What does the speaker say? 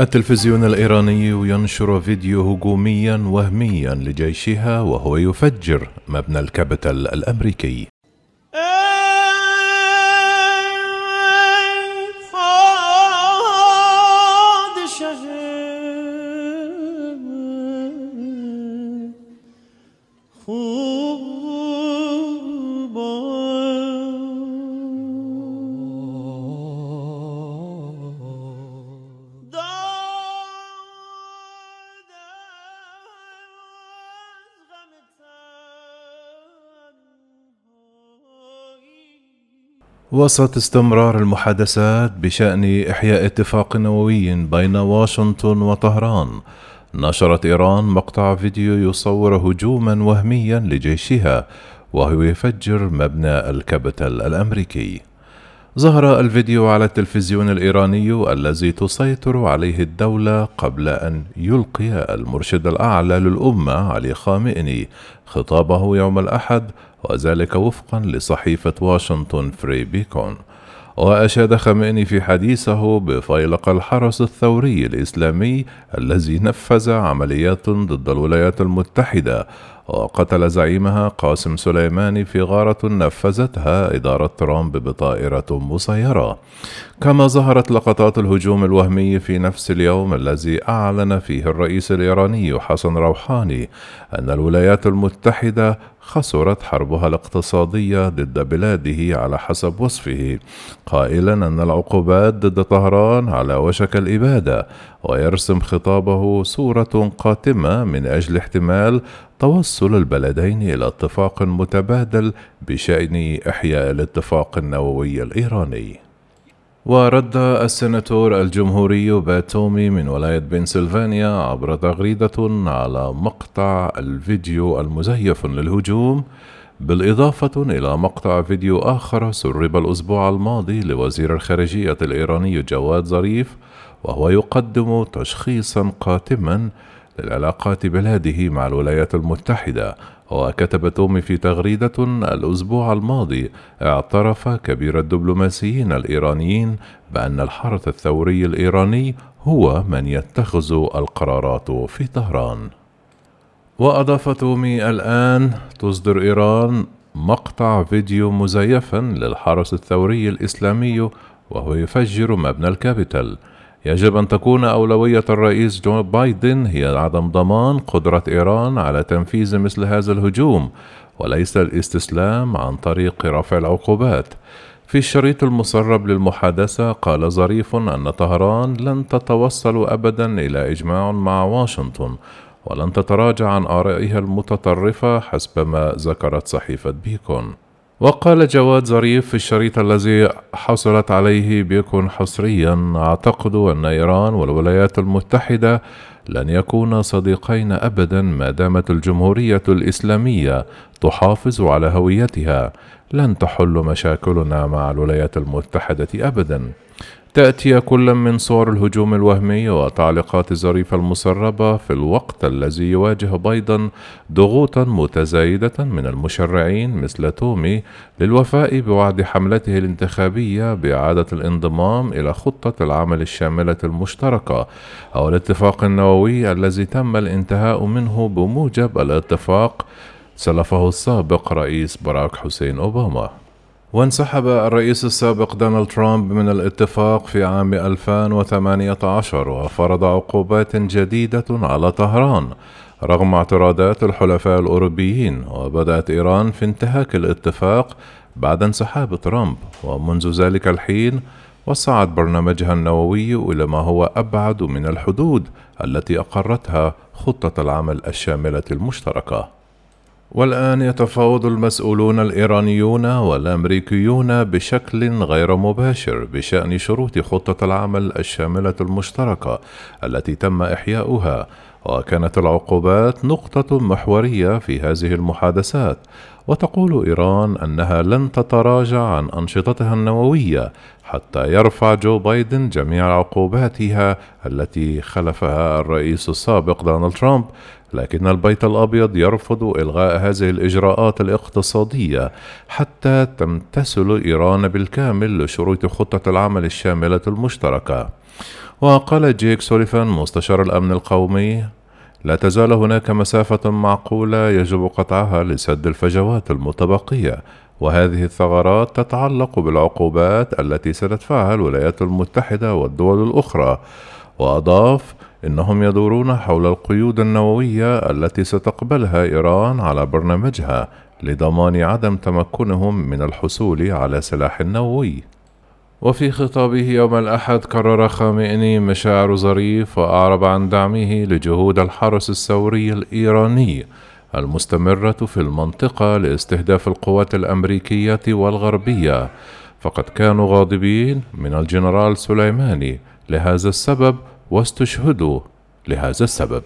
التلفزيون الإيراني ينشر فيديو هجوميا وهميا لجيشها وهو يفجر مبنى الكابيتال الأمريكي. وسط استمرار المحادثات بشأن إحياء اتفاق نووي بين واشنطن وطهران نشرت إيران مقطع فيديو يصور هجوما وهميا لجيشها وهو يفجر مبنى الكابيتال الأمريكي. ظهر الفيديو على التلفزيون الإيراني الذي تسيطر عليه الدولة قبل أن يلقي المرشد الأعلى للأمة علي خامئني. خطابه يوم الأحد وذلك وفقا لصحيفة واشنطن فري بيكون وأشاد خامئني في حديثه بفيلق الحرس الثوري الإسلامي الذي نفذ عمليات ضد الولايات المتحدة وقتل زعيمها قاسم سليماني في غارة نفذتها إدارة ترامب بطائرة مسيرة. كما ظهرت لقطات الهجوم الوهمي في نفس اليوم الذي أعلن فيه الرئيس الإيراني حسن روحاني أن الولايات المتحدة خسرت حربها الاقتصادية ضد بلاده على حسب وصفه قائلا أن العقوبات ضد طهران على وشك الإبادة ويرسم خطابه صورة قاتمة من أجل احتمال توصل البلدين إلى اتفاق متبادل بشأن إحياء الاتفاق النووي الإيراني. ورد السناتور الجمهوري باتومي من ولاية بنسلفانيا عبر تغريدة على مقطع الفيديو المزيف للهجوم بالإضافة إلى مقطع فيديو آخر سرب الأسبوع الماضي لوزير الخارجية الإيراني جواد ظريف وهو يقدم تشخيصا قاتما للعلاقات بلاده مع الولايات المتحدة وكتب تومي في تغريدة الأسبوع الماضي اعترف كبير الدبلوماسيين الإيرانيين بأن الحرس الثوري الإيراني هو من يتخذ القرارات في طهران. وأضاف تومي الآن تصدر إيران مقطع فيديو مزيفا للحرس الثوري الإسلامي وهو يفجر مبنى الكابيتول. يجب أن تكون أولوية الرئيس جو بايدن هي عدم ضمان قدرة إيران على تنفيذ مثل هذا الهجوم وليس الاستسلام عن طريق رفع العقوبات. في الشريط المسرب للمحادثة قال ظريف أن طهران لن تتوصل أبدا إلى إجماع مع واشنطن ولن تتراجع عن آرائها المتطرفة حسب ما ذكرت صحيفة بيكون. وقال جواد ظريف في الشريط الذي حصلت عليه بيكون حصريا أعتقد أن إيران والولايات المتحدة لن يكونا صديقين أبدا ما دامت الجمهورية الإسلامية تحافظ على هويتها. لن تحل مشاكلنا مع الولايات المتحدة أبدا. تأتي كل من صور الهجوم الوهمي وتعليقات الظريفة المسربة في الوقت الذي يواجه بايدن ضغوطا متزايدة من المشرعين مثل تومي للوفاء بوعد حملته الانتخابية بإعادة الانضمام إلى خطة العمل الشاملة المشتركة أو الاتفاق النووي الذي تم الانتهاء منه بموجب الاتفاق سلفه السابق رئيس باراك حسين أوباما. وانسحب الرئيس السابق دونالد ترامب من الاتفاق في عام 2018 وفرض عقوبات جديدة على طهران رغم اعتراضات الحلفاء الأوروبيين وبدأت إيران في انتهاك الاتفاق بعد انسحاب ترامب. ومنذ ذلك الحين وسعت برنامجها النووي إلى ما هو أبعد من الحدود التي أقرتها خطة العمل الشاملة المشتركة. والآن يتفاوض المسؤولون الإيرانيون والأمريكيون بشكل غير مباشر بشأن شروط خطة العمل الشاملة المشتركة التي تم إحياؤها. وكانت العقوبات نقطة محورية في هذه المحادثات. وتقول إيران أنها لن تتراجع عن أنشطتها النووية حتى يرفع جو بايدن جميع عقوباتها التي خلفها الرئيس السابق دونالد ترامب لكن البيت الأبيض يرفض إلغاء هذه الإجراءات الاقتصادية حتى تمتثل إيران بالكامل لشروط خطة العمل الشاملة المشتركة. وقال جيك سوليفان مستشار الأمن القومي لا تزال هناك مسافة معقولة يجب قطعها لسد الفجوات المتبقية وهذه الثغرات تتعلق بالعقوبات التي ستدفعها الولايات المتحدة والدول الأخرى. وأضاف إنهم يدورون حول القيود النووية التي ستقبلها إيران على برنامجها لضمان عدم تمكنهم من الحصول على سلاح نووي. وفي خطابه يوم الأحد كرر خامئني مشاعر ظريف وأعرب عن دعمه لجهود الحرس الثوري الإيراني المستمرة في المنطقة لاستهداف القوات الأمريكية والغربية. فقد كانوا غاضبين من الجنرال سليماني لهذا السبب واستشهدوا لهذا السبب.